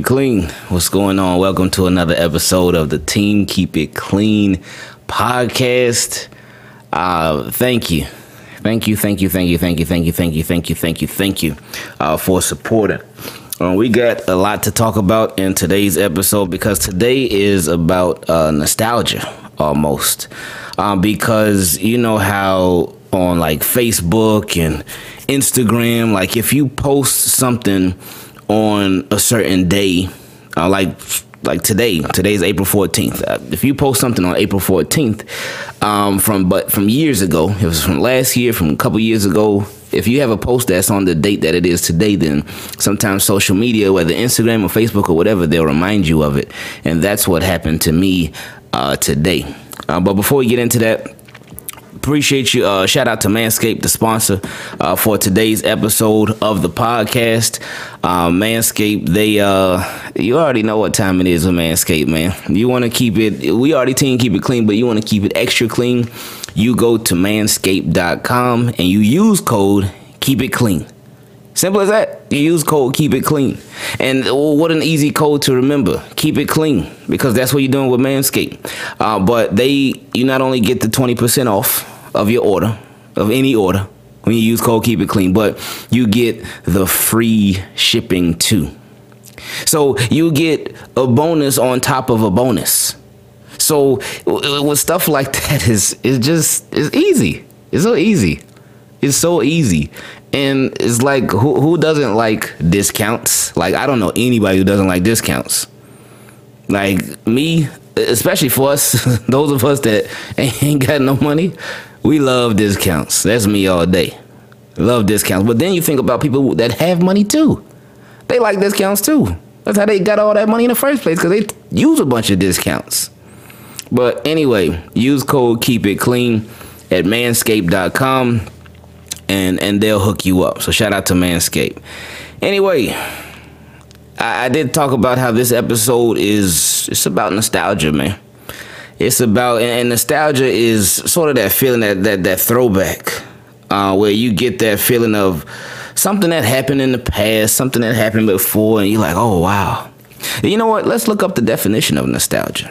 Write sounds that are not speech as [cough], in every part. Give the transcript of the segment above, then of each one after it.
It Clean. What's going on? Welcome to another episode of the Team Keep It Clean podcast. Uh, thank you. Thank you, thank you, thank you, thank you, thank you, thank you, thank you, thank you, thank you uh, for supporting. Uh, we got a lot to talk about in today's episode because today is about uh, nostalgia almost. Um, because you know how on like Facebook and Instagram, like if you post something on a certain day, uh, like like today, today's April 14th. Uh, if you post something on April 14th, um, from but from years ago, it was from last year, from a couple years ago. If you have a post that's on the date that it is today, then sometimes social media, whether Instagram or Facebook or whatever, they'll remind you of it. And that's what happened to me uh, today. Uh, but before we get into that, appreciate you. Uh, shout out to Manscaped, the sponsor uh, for today's episode of the podcast. Uh, Manscaped, they uh, you already know what time it is with Manscaped, man. You want to keep it. We already team keep it clean, but you want to keep it extra clean. You go to manscaped.com and you use code keep it clean. Simple as that. You use code keep it clean. And oh, what an easy code to remember. Keep it clean because that's what you're doing with Manscaped. Uh, but they you not only get the 20% off of your order, of any order, when you use code keep it clean, but you get the free shipping too. So you get a bonus on top of a bonus. So with stuff like [laughs] that is is just it's easy. It's so easy. It's so easy. And it's like who who doesn't like discounts? Like I don't know anybody who doesn't like discounts. Like me, especially for us, [laughs] those of us that ain't got no money, we love discounts. That's me all day. Love discounts. But then you think about people that have money too. They like discounts too. That's how they got all that money in the first place because they use a bunch of discounts. But anyway, use code keep it clean at manscaped.com and and they'll hook you up. So shout out to Manscaped. Anyway, I, I did talk about how this episode is it's about nostalgia, man. It's about and nostalgia is sort of that feeling that that that throwback, uh, where you get that feeling of something that happened in the past, something that happened before, and you're like, oh wow. You know what? Let's look up the definition of nostalgia.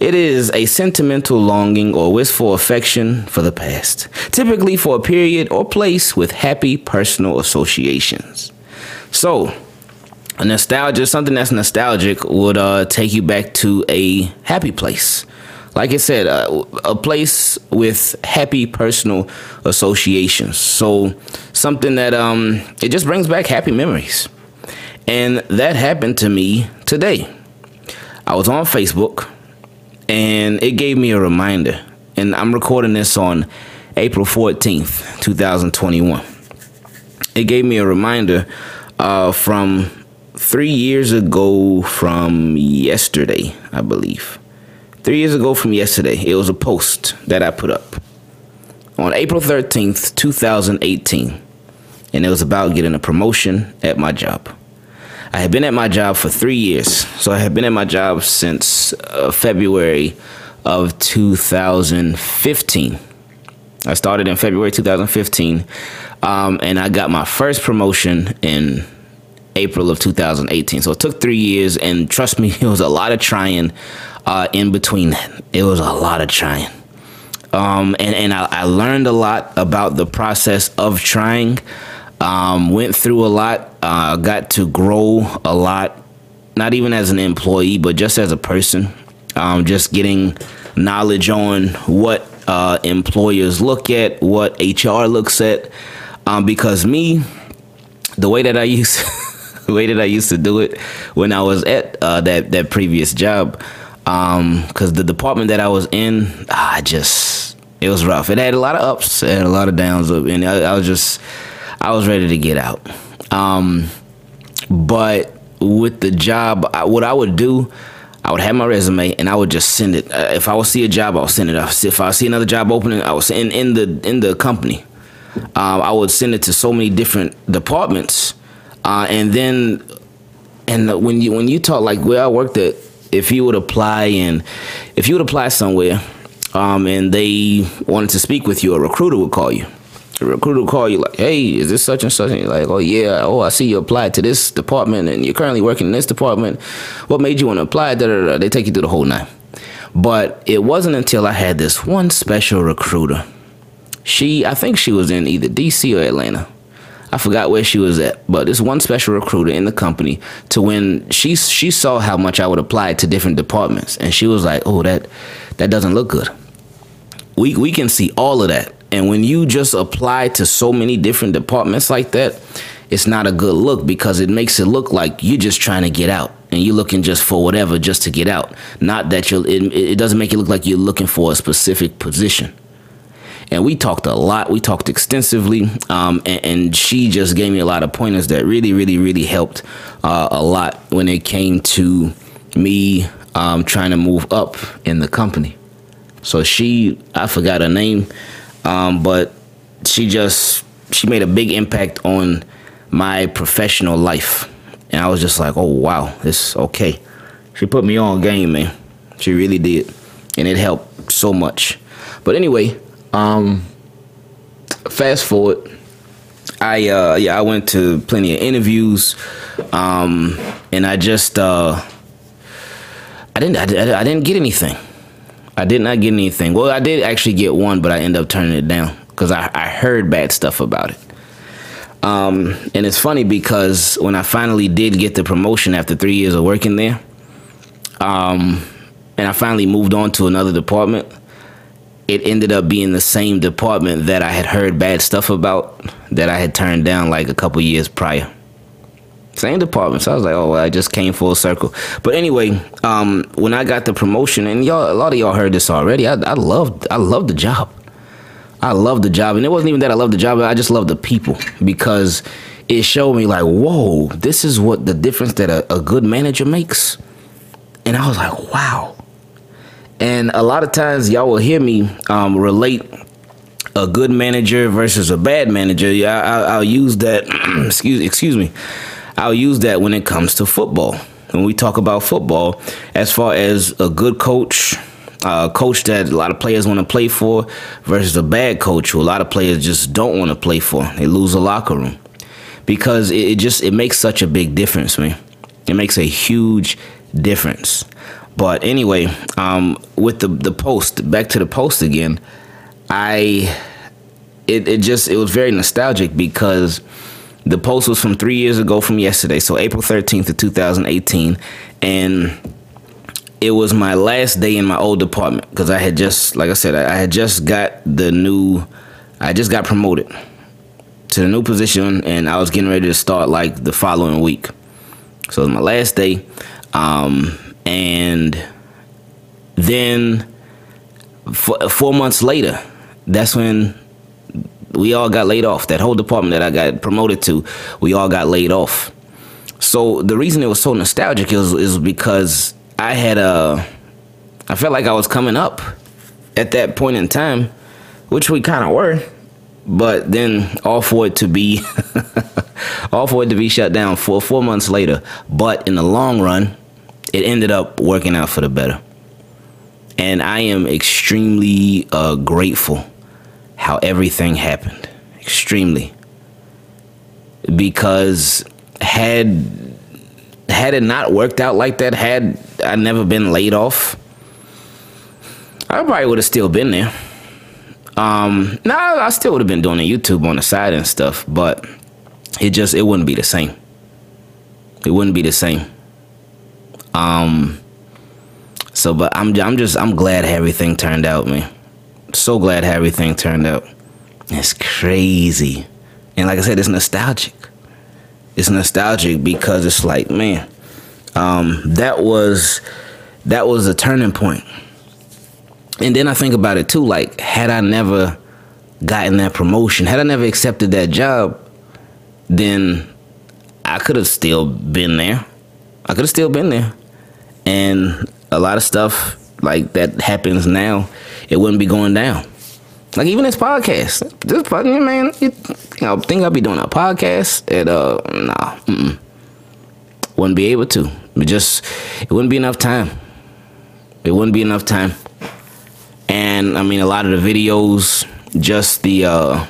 It is a sentimental longing or wistful affection for the past, typically for a period or place with happy personal associations. So, a nostalgia, something that's nostalgic, would uh, take you back to a happy place. Like I said, uh, a place with happy personal associations. So, something that um, it just brings back happy memories. And that happened to me today. I was on Facebook and it gave me a reminder. And I'm recording this on April 14th, 2021. It gave me a reminder uh, from three years ago from yesterday, I believe. Three years ago from yesterday, it was a post that I put up on April 13th, 2018. And it was about getting a promotion at my job. I had been at my job for three years. So I had been at my job since uh, February of 2015. I started in February 2015, um, and I got my first promotion in April of 2018. So it took three years, and trust me, [laughs] it was a lot of trying uh, in between that. It was a lot of trying. Um, and and I, I learned a lot about the process of trying. Um, went through a lot, uh, got to grow a lot, not even as an employee, but just as a person. Um, just getting knowledge on what uh, employers look at, what HR looks at. Um, because me, the way that I [laughs] used, the way that I used to do it when I was at uh, that that previous job, because um, the department that I was in, I just it was rough. It had a lot of ups, it had a lot of downs, and I, I was just I was ready to get out. Um, but with the job, what I would do, I would have my resume and I would just send it. Uh, if I would see a job, I'll send it. If I see another job opening, I was in in the in the company. Um, I would send it to so many different departments, uh, and then and when you when you talk like where I worked at, if you would apply and if you would apply somewhere, um, and they wanted to speak with you, a recruiter would call you The recruiter will call you like, hey, is this such and such? And you're like, oh yeah, oh I see you applied to this department and you're currently working in this department. What made you want to apply? Da, da, da. They take you through the whole nine. But it wasn't until I had this one special recruiter. She, I think she was in either DC or Atlanta. I forgot where she was at, but this one special recruiter in the company to when she she saw how much I would apply to different departments, and she was like, "Oh, that that doesn't look good." We we can see all of that, and when you just apply to so many different departments like that, it's not a good look because it makes it look like you're just trying to get out and you're looking just for whatever just to get out. Not that you're. It, it doesn't make it look like you're looking for a specific position and we talked a lot. We talked extensively, um, and, and, she just gave me a lot of pointers that really, really, really helped uh, a lot when it came to me um, trying to move up in the company. So she, I forgot her name, um, but she just she made a big impact on my professional life, and I was just like, oh wow, this okay. She put me on game, man. She really did, and it helped so much. But anyway, um, fast forward, I uh, yeah I went to plenty of interviews, um, and I just uh, I didn't I, I didn't get anything. I did not get anything. Well, I did actually get one, but I ended up turning it down because I, I heard bad stuff about it. Um, and it's funny because when I finally did get the promotion after three years of working there, um, and I finally moved on to another department, it ended up being the same department that I had heard bad stuff about that I had turned down like a couple years prior. Same department. So I was like, oh, well, I just came full circle. But anyway, um, when I got the promotion, and y'all, a lot of y'all heard this already. I, I loved, I loved the job. I loved the job, and it wasn't even that I loved the job. I just loved the people because it showed me like, whoa, this is what the difference that a, a good manager makes. And I was like, wow and a lot of times, y'all will hear me um, relate a good manager versus a bad manager. Yeah, I, will use that. [clears throat] excuse excuse me. I'll use that when it comes to football. When we talk about football, as far as a good coach, a coach that a lot of players want to play for, versus a bad coach who a lot of players just don't want to play for. They lose a locker room because it, just it makes such a big difference, man. It makes a huge difference. But anyway, um, with the the post, back to the post again, I it, it just it was very nostalgic because the post was from three years ago from yesterday, so April thirteenth of two thousand eighteen, and it was my last day in my old department because I had just, like I said, I had just got the new, I just got promoted to the new position, and I was getting ready to start like the following week. So it was my last day. Um, and then four months later, that's when we all got laid off. That whole department that I got promoted to, we all got laid off. So the reason it was so nostalgic is, is because I had a, I felt like I was coming up at that point in time, which we kind of were. But then all for it to be, [laughs] all for it to be shut down for four months later. But in the long run, it ended up working out for the better. And I am extremely uh, grateful how everything happened. Extremely. Because had had it not worked out like that, had I never been laid off, I probably would have still been there. Um, nah, I still would have been doing the YouTube on the side and stuff, but it just it wouldn't be the same. It wouldn't be the same. Um. So, but I'm I'm just I'm glad everything turned out, man. So glad how everything turned out. It's crazy, and like I said, it's nostalgic. It's nostalgic because it's like, man, um, that was that was a turning point. And then I think about it too, like had I never gotten that promotion, had I never accepted that job, then I could have still been there. I could have still been there and a lot of stuff like that happens now, it wouldn't be going down. Like even this podcast, this fucking man, you know, think I'll be doing a podcast at uh, nah, mm-mm. wouldn't be able to. It just it wouldn't be enough time. It wouldn't be enough time. And I mean, a lot of the videos, just the uh,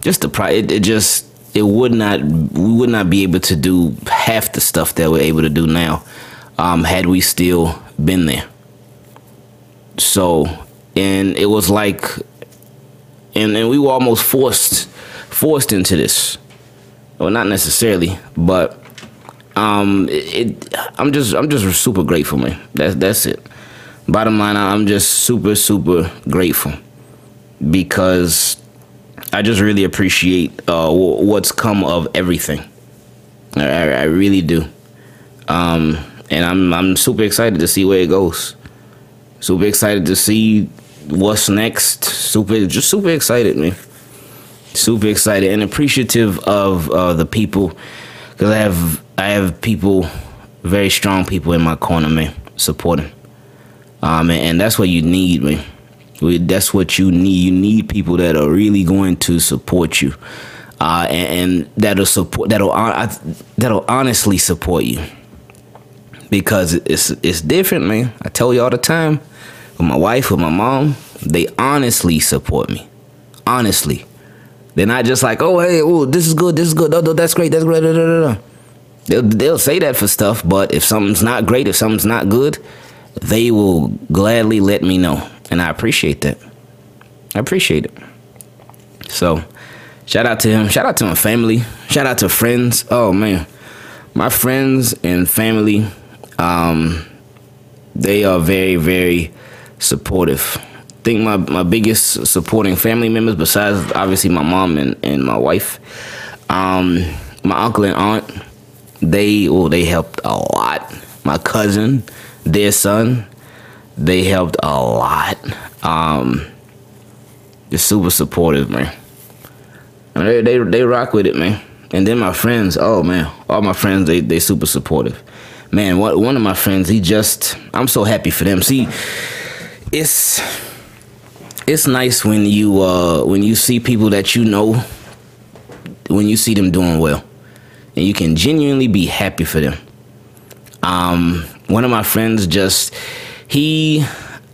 just the pri it, it just it would not we would not be able to do half the stuff that we're able to do now um, had we still been there. So and it was like and, and we were almost forced forced into this. Well not necessarily, but um it, it I'm just I'm just super grateful man. That's that's it. Bottom line I'm just super super grateful because I just really appreciate uh, what's come of everything. I, I really do. Um, and I'm I'm super excited to see where it goes. Super excited to see what's next. Super just super excited, man. Super excited and appreciative of uh, the people because I have I have people, very strong people in my corner, man, supporting. Um, and, and that's what you need, man. That's what you need. You need people that are really going to support you, uh, and, and, that'll support that'll that'll honestly support you. Because it's it's different, man. I tell you all the time. With my wife, with my mom, they honestly support me. Honestly, they're not just like, oh hey, oh this is good, this is good, oh, that's great, that's great. They'll they'll say that for stuff, but if something's not great, if something's not good, they will gladly let me know and I appreciate that. I appreciate it. So, shout out to him. Shout out to my family. Shout out to friends. Oh man, my friends and family, um, they are very, very supportive. I think my, my biggest supporting family members, besides obviously my mom and, and my wife, um, my uncle and aunt, they oh they helped a lot. My cousin, their son, they helped a lot. Um, they're super supportive, man. Mean, they, they they rock with it, man. And then my friends, oh man, all my friends, they they super supportive. Man, one one of my friends, he just, I'm so happy for them. See, it's it's nice when you uh when you see people that you know, when you see them doing well, and you can genuinely be happy for them. Um, one of my friends just he,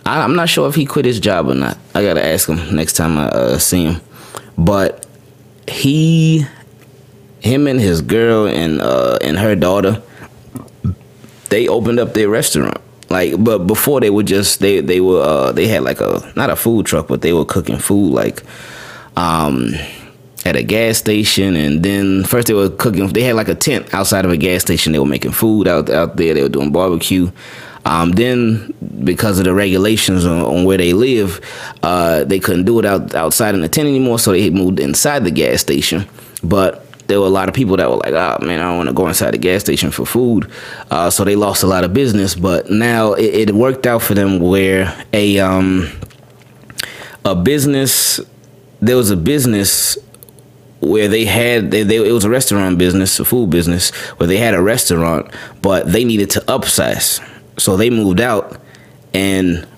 I, am not sure if he quit his job or not. I gotta ask him next time I uh, see him. But he, him and his girl and uh, and her daughter, they opened up their restaurant. Like, but before they were just they they were uh, they had like a not a food truck, but they were cooking food like, um, at a gas station. And then first they were cooking they had like a tent outside of a gas station. They were making food out out there. They were doing barbecue. Um, then, because of the regulations on, on where they live, uh, they couldn't do it out outside in the tent anymore, so they moved inside the gas station. But there were a lot of people that were like, "Oh man, I don't want to go inside the gas station for food," uh, so they lost a lot of business. But now it, it worked out for them where a um, a business there was a business where they had they, they, it was a restaurant business, a food business where they had a restaurant, but they needed to upsize. So they moved out, and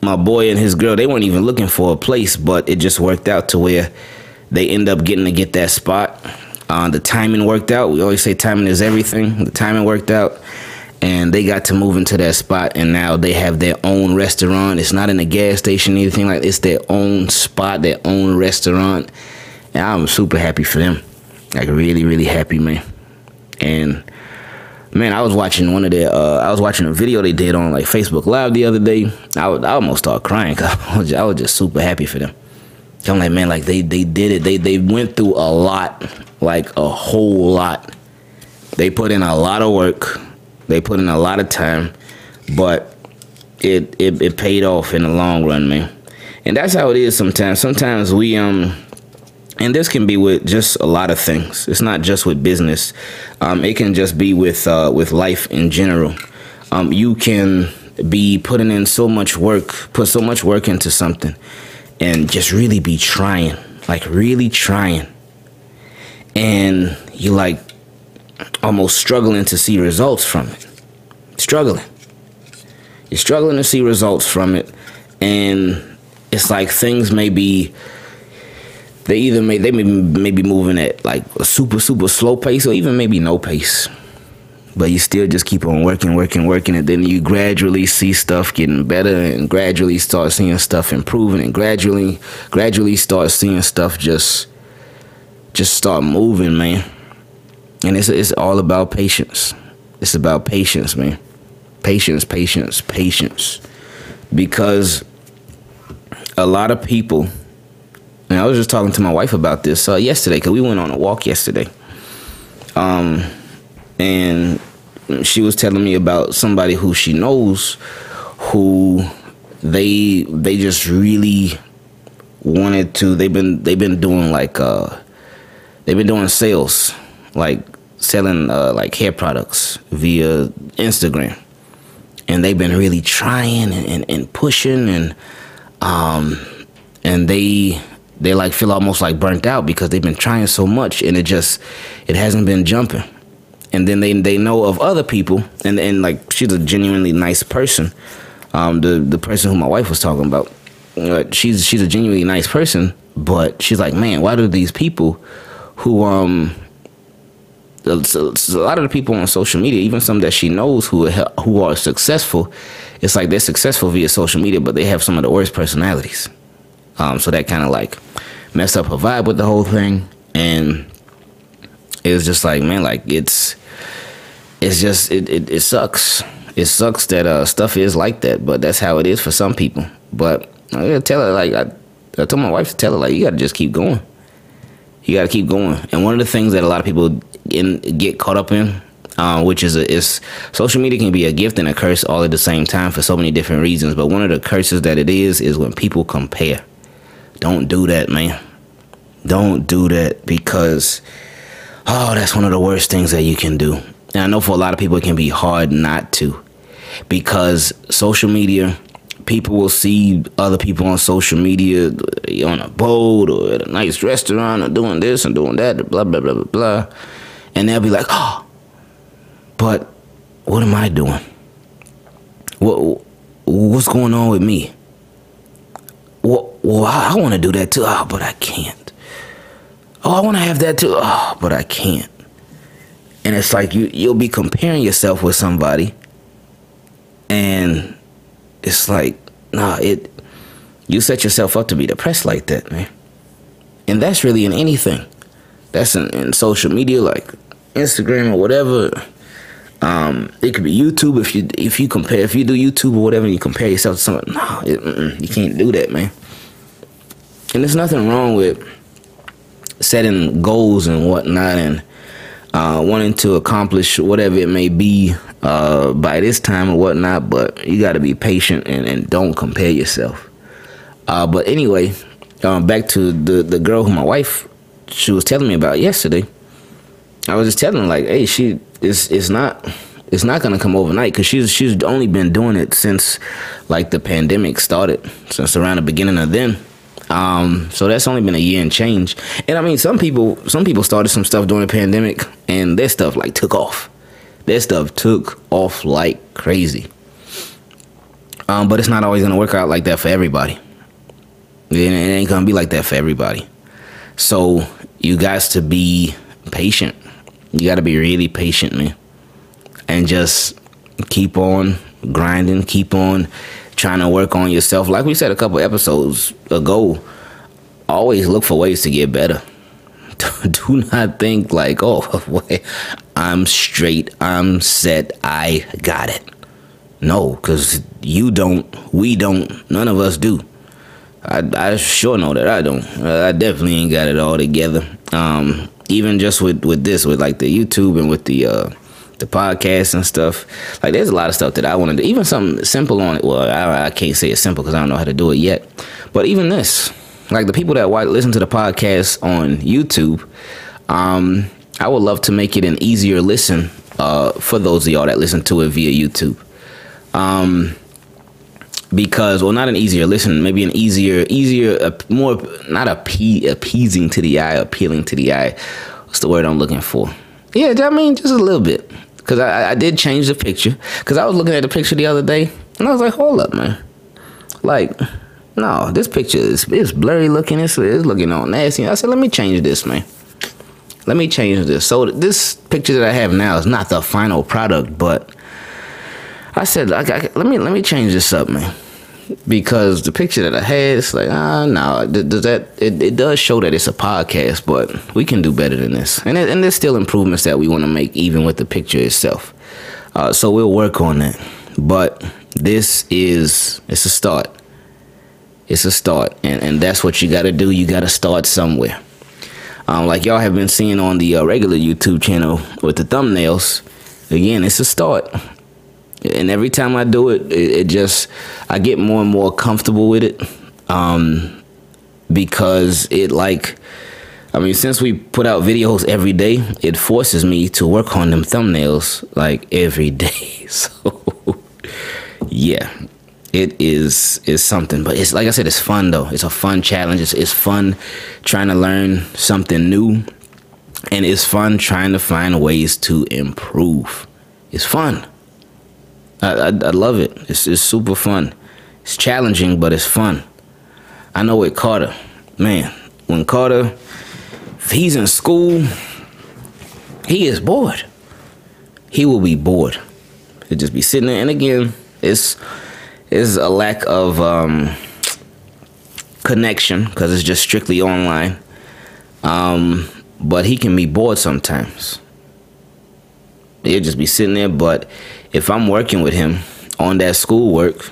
my boy and his girl they weren't even looking for a place, but it just worked out to where they end up getting to get that spot. Uh, the timing worked out. We always say timing is everything. The timing worked out, and they got to move into that spot, and now they have their own restaurant. It's not in a gas station, anything like. It's their own spot, their own restaurant, and I'm super happy for them. Like really, really happy, man. And Man, I was watching one of their. Uh, I was watching a video they did on like Facebook Live the other day. I, I almost started crying. Cause [laughs] I I was just super happy for them. I'm like, man, like they they did it. They they went through a lot, like a whole lot. They put in a lot of work. They put in a lot of time, but it it, it paid off in the long run, man. And that's how it is sometimes. Sometimes we um and this can be with just a lot of things. It's not just with business. Um, it can just be with uh, with life in general. Um, you can be putting in so much work, put so much work into something, and just really be trying, like really trying, and you like almost struggling to see results from it. Struggling. You're struggling to see results from it, and it's like things may be they either may they may, may be moving at like a super super slow pace or even maybe no pace but you still just keep on working working working and then you gradually see stuff getting better and gradually start seeing stuff improving and gradually gradually start seeing stuff just just start moving, man. And it's it's all about patience. It's about patience, man. Patience, patience, patience. Because a lot of people, and I was just talking to my wife about this uh, yesterday because we went on a walk yesterday. Um, and she was telling me about somebody who she knows who they they just really wanted to they've been they've been doing like uh they've been doing sales like selling uh like hair products via Instagram. And they've been really trying and, and, and pushing and um and they they like feel almost like burnt out because they've been trying so much and it just it hasn't been jumping and then they they know of other people and and like she's a genuinely nice person. Um the the person who my wife was talking about uh, she's she's a genuinely nice person but she's like man why do these people who um a lot of the people on social media even some that she knows who are, who are successful it's like they're successful via social media but they have some of the worst personalities. Um so that kind of like messed up her vibe with the whole thing and it was just like man like it's it's just it, it, it sucks. It sucks that uh stuff is like that but that's how it is for some people. But i gotta tell her like I, I told my wife to tell her like you gotta just keep going. You gotta keep going. And one of the things that a lot of people in get caught up in uh, which is a, is social media can be a gift and a curse all at the same time for so many different reasons but one of the curses that it is is when people compare. Don't do that man. Don't do that because Oh, that's one of the worst things that you can do. And I know for a lot of people, it can be hard not to because social media, people will see other people on social media on a boat or at a nice restaurant or doing this and doing that, blah, blah, blah, blah, blah. And they'll be like, oh, but what am I doing? What, what's going on with me? Well, well I, I want to do that too. Oh, but I can't oh, I want to have that too. Oh, but I can't. And it's like you you'll be comparing yourself with somebody, and it's like nah, it you set yourself up to be depressed like that, man. And that's really in anything. That's in, in social media, like Instagram or whatever. Um, it could be YouTube if you if you compare if you do YouTube or whatever and you compare yourself to someone. No, it, you can't do that, man. And there's nothing wrong with setting goals and whatnot and uh, wanting to accomplish whatever it may be uh, by this time or whatnot, but you got to be patient and, and don't compare yourself. Uh, but anyway, um, back to the, the girl who my wife she was telling me about yesterday. I was just telling her like, hey, she it's it's not it's not gonna come overnight because she's she's only been doing it since like the pandemic started, since around the beginning of then. Um, so that's only been a year and change. And I mean, some people, some people started some stuff during the pandemic, and their stuff like took off. Their stuff took off like crazy. Um, but it's not always gonna work out like that for everybody. It ain't gonna be like that for everybody. So you guys to be patient. You got to be really patient, man, and just keep on grinding. Keep on trying to work on yourself. Like we said a couple episodes ago, always look for ways to get better. [laughs] Do not think like, oh, [laughs] I'm straight, I'm set, I got it. No, because you don't, we don't, none of us do. I, I sure know that I don't. I definitely ain't got it all together. Um, even just with, with this, with like the YouTube and with the uh, the podcast and stuff. Like, there's a lot of stuff that I want to do. Even something simple on it. Well, I, I can't say it's simple because I don't know how to do it yet. But even this, like the people that listen to the podcast on YouTube, um, I would love to make it an easier listen uh, for those of y'all that listen to it via YouTube. Um, because well not an easier listen maybe an easier easier uh, more not appe- appeasing to the eye appealing to the eye what's the word i'm looking for yeah i mean just a little bit because I, I did change the picture because I was looking at the picture the other day and I was like, hold up, man. Like, no, this picture is it's blurry looking. It's, it's looking all nasty. I said, let me change this, man. Let me change this. So this picture that I have now is not the final product, but I said, I, I, let me let me change this up, man. Because the picture that I had, it's like, ah, no, does that it, it does show that it's a podcast, but we can do better than this, and it, and there's still improvements that we want to make even with the picture itself. Uh, so we'll work on that, but this is it's a start. It's a start, and and that's what you got to do. You got to start somewhere. Um, like y'all have been seeing on the uh, regular YouTube channel with the thumbnails. Again, it's a start and every time I do it, it, it, just I get more and more comfortable with it, um, because it like, I mean, since we put out videos every day, it forces me to work on them thumbnails like every day. [laughs] So, yeah, it is is something. But it's like I said, it's fun though. It's a fun challenge. It's, it's fun trying to learn something new, and it's fun trying to find ways to improve. It's fun. I, I, I love it. It's, it's super fun. It's challenging, but it's fun. I know with Carter, man, when Carter, if he's in school, he is bored. He will be bored. He'll just be sitting there. And again, it's, it's a lack of um, connection because it's just strictly online. Um, but he can be bored sometimes. He'll just be sitting there, but if I'm working with him on that schoolwork,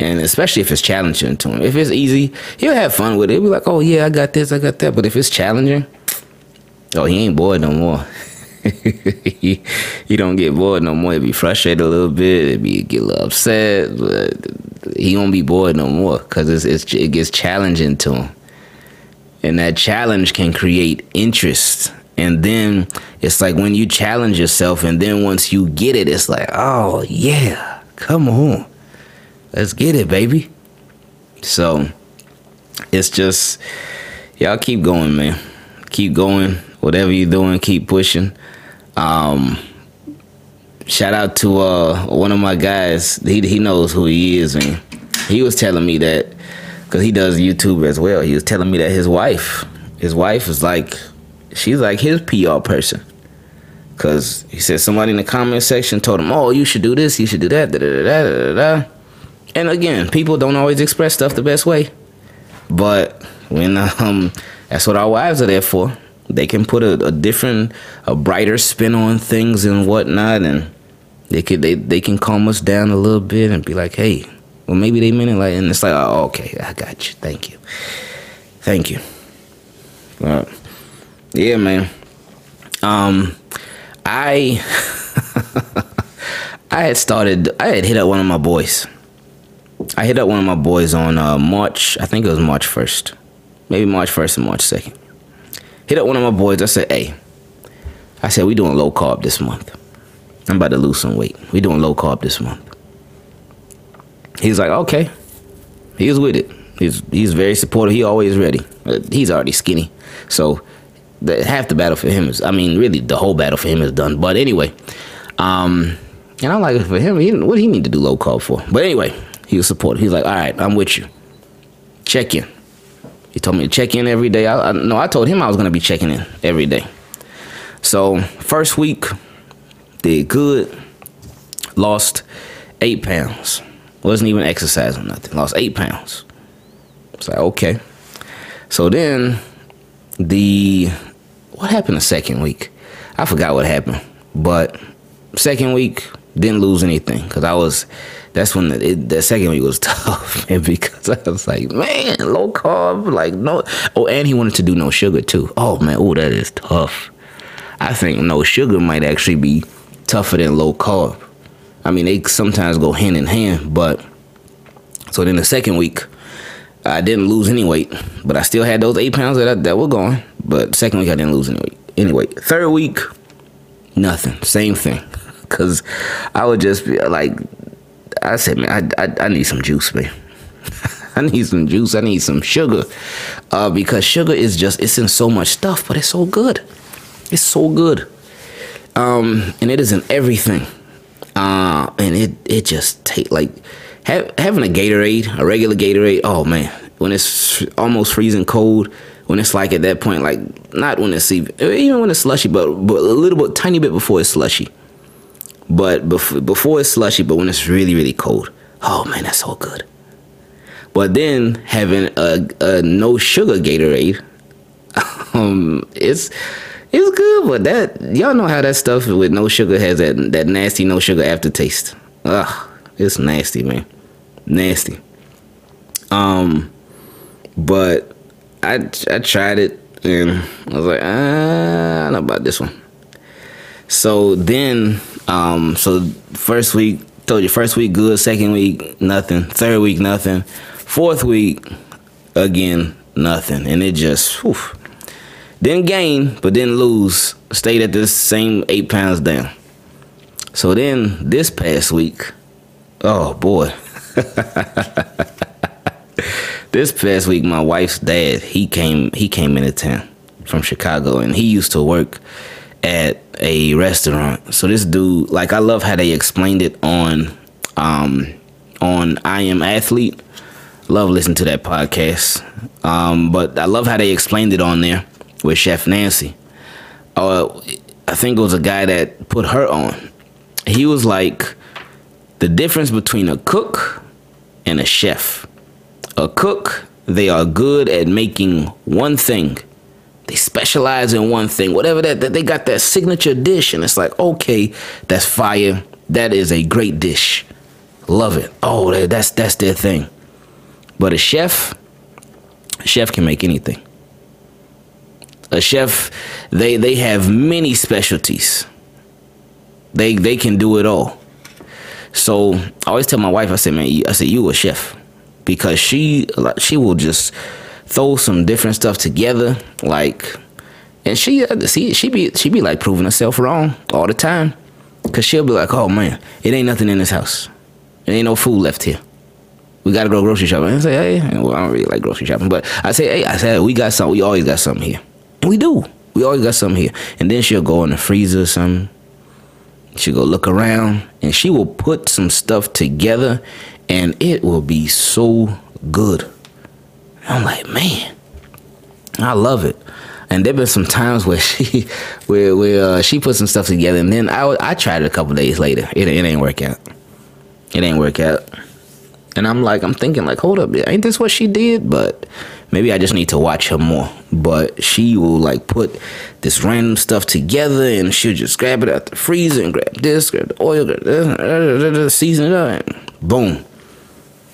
and especially if it's challenging to him, if it's easy, he'll have fun with it. He'll be like, "Oh yeah, I got this, I got that." But if it's challenging, oh, he ain't bored no more. [laughs] he, he don't get bored no more. He'll be frustrated a little bit. He'll be get a little upset, but he won't be bored no more because it's, it's it gets challenging to him, and that challenge can create interest and then it's like when you challenge yourself, and then once you get it, it's like, oh, yeah, come on. Let's get it, baby. So it's just, y'all keep going, man. Keep going. Whatever you're doing, keep pushing. Um, shout out to uh, one of my guys. He, he knows who he is, and he was telling me that because he does YouTube as well. He was telling me that his wife, his wife is like she's like his PR person. Cause he said somebody in the comment section told him, "Oh, you should do this, you should do that." Da, da, da, da, da. And again, people don't always express stuff the best way, but when um, that's what our wives are there for. They can put a, a different, a brighter spin on things and whatnot, and they could they they can calm us down a little bit and be like, "Hey, well maybe they meant it like," and it's like, "Oh, okay, I got you. Thank you, thank you." Well, yeah, man. Um, I [laughs] I had started. I had hit up one of my boys. I hit up one of my boys on uh, March. I think it was March first, maybe March first and March second. Hit up one of my boys. I said, "Hey," I said, "We doing low carb this month. I'm about to lose some weight. We doing low carb this month." He's like, "Okay." He was with it. He's he's very supportive. He always ready. He's already skinny, so the, half the battle for him is, I mean, really the whole battle for him is done. But anyway, um, and I'm like, for him, he, what do he need to do low carb for? But anyway, he was supportive. He's like, all right, I'm with you. Check in. He told me to check in every day. I, I no, I told him I was gonna be checking in every day. So first week, did good. Lost eight pounds. Wasn't even exercising nothing. Lost eight pounds. It's like okay. So then the what happened the second week? I forgot what happened, but second week didn't lose anything because I was. That's when the, it, the second week was [laughs] tough, and because I was like, man, low carb, like no. Oh, and he wanted to do no sugar too. Oh man, oh that is tough. I think no sugar might actually be tougher than low carb. I mean, they sometimes go hand in hand, but so then the second week, I didn't lose any weight, but I still had those eight pounds that I, that were gone. But second week I didn't lose any weight. Anyway, third week, nothing. Same thing. [laughs] Cause I would just be like, I said, man, I I, I need some juice, man. [laughs] I need some juice. I need some sugar, uh, because sugar is just it's in so much stuff, but it's so good. It's so good, um, and it is in everything. Uh, and it it just take like have, having a Gatorade, a regular Gatorade. Oh man, when it's almost freezing cold, when it's like at that point, like not when it's even, even when it's slushy, but, but a little bit, tiny bit before it's slushy. But before, before it's slushy, but when it's really, really cold, oh man, that's so good. But then having a, a no sugar Gatorade, [laughs] um, it's it's good, but that y'all know how that stuff with no sugar has that that nasty no sugar aftertaste. Ugh, it's nasty, man, nasty. Um, but I I tried it and I was like, ah, I don't know about this one. So then, um, so first week told you first week good, second week nothing, third week nothing, fourth week again nothing, and it just whew, didn't gain but didn't lose. Stayed at the same eight pounds down. So then this past week, oh boy. [laughs] this past week my wife's dad, he came he came into town from Chicago and he used to work at a restaurant. So this dude, like I love how they explained it on um on I Am Athlete. Love listening to that podcast. Um, but I love how they explained it on there with Chef Nancy. Uh, I think it was a guy that put her on. He was like the difference between a cook and a chef. A cook, they are good at making one thing. They specialize in one thing. Whatever that, that they got that signature dish and it's like, okay, that's fire. That is a great dish. Love it. Oh, that's that's their thing. But a chef, a chef can make anything a chef they they have many specialties they they can do it all so i always tell my wife i said man i said you a chef because she like she will just throw some different stuff together like and she uh, see she be she be like proving herself wrong all the time because she'll be like oh man it ain't nothing in this house there ain't no food left here we gotta go grocery shopping. I say, hey, well, I don't really like grocery shopping, but I say, hey, I said, we got something. We always got something here. And we do. We always got something here. And then she'll go in the freezer or something. She'll go look around and she will put some stuff together and it will be so good. I'm like, man, I love it. And there've been some times where [laughs] she, where where uh, she put some stuff together, and then I I tried it a couple days later. It it ain't work out. It ain't work out. And I'm like, I'm thinking like, hold up, ain't this what she did? But maybe I just need to watch her more. But she will like put this random stuff together and she'll just grab it out the freezer and grab this, grab the oil, season it up, and boom.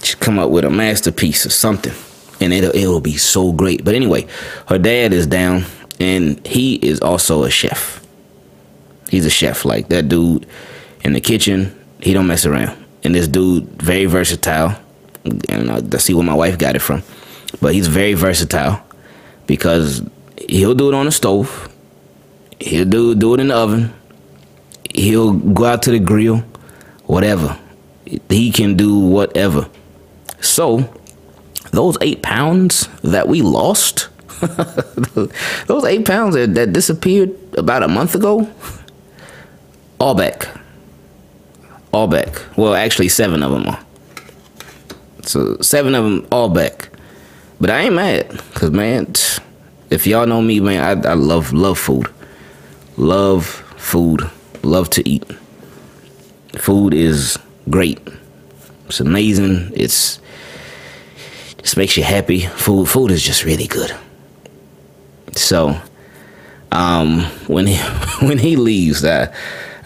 She come up with a masterpiece or something. And it'll it'll be so great. But anyway, her dad is down and he is also a chef. He's a chef. Like that dude in the kitchen, he don't mess around and this dude very versatile. And I see where my wife got it from, but he's very versatile because he'll do it on the stove, he'll do do it in the oven, he'll go out to the grill, whatever. He can do whatever. So those eight pounds that we lost, [laughs] those eight pounds that, that disappeared about a month ago, all back all back. Well, actually, seven of them are. So seven of them all back. But I ain't mad, cause man, if y'all know me, man, I, I love love food, love food, love to eat. Food is great. It's amazing. It's just makes you happy. Food food is just really good. So, um, when he [laughs] when he leaves, I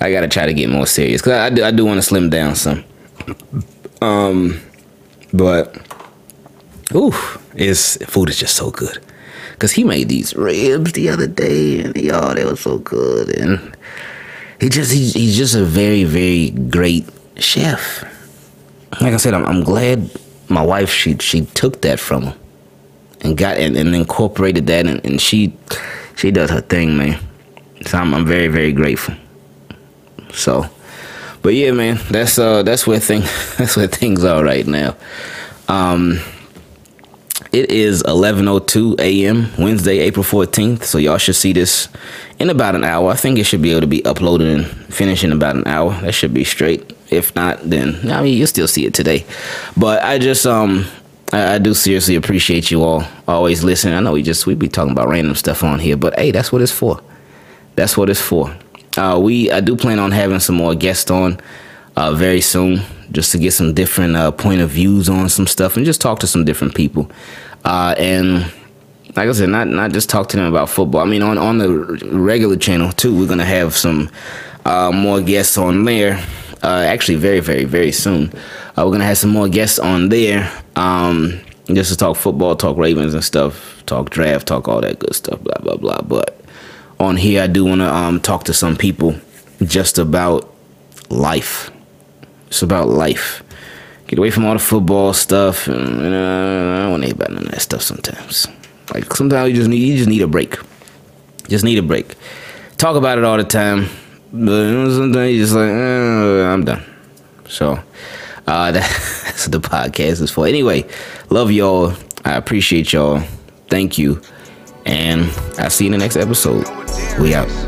I gotta try to get more serious because I do, I do want to slim down some. Um, but ooh, his food is just so good. Cause he made these ribs the other day, and y'all, they were so good. And he just he, he's just a very very great chef. Like I said, I'm, I'm glad my wife she she took that from him and got and, and incorporated that, and, and she she does her thing, man. So I'm, I'm very very grateful. So, but yeah, man, that's uh that's where thing [laughs] that's where things are right now. Um, it is 11:02 a.m. Wednesday, April 14th. So y'all should see this in about an hour. I think it should be able to be uploaded and finished in about an hour. That should be straight. If not, then I mean you'll still see it today. But I just um I, I do seriously appreciate you all always listening. I know we just we be talking about random stuff on here, but hey, that's what it's for. That's what it's for. Uh, we I do plan on having some more guests on. Uh, very soon, just to get some different uh, point of views on some stuff and just talk to some different people. Uh, and like I said, not not just talk to them about football. I mean, on on the regular channel too, we're gonna have some uh, more guests on there. Uh, actually, very very very soon, uh, we're gonna have some more guests on there. Um, just to talk football, talk Ravens and stuff, talk draft, talk all that good stuff, blah blah blah. But on here, I do want to um, talk to some people just about life. It's about life. Get away from all the football stuff, and I don't want to hear about none of that stuff sometimes. Like sometimes you just need you just need a break. Just need a break. Talk about it all the time, but sometimes you just like eh, I'm done. So uh, [laughs] that's what the podcast is for. Anyway, love y'all. I appreciate y'all. Thank you, and I'll see you in the next episode. We out.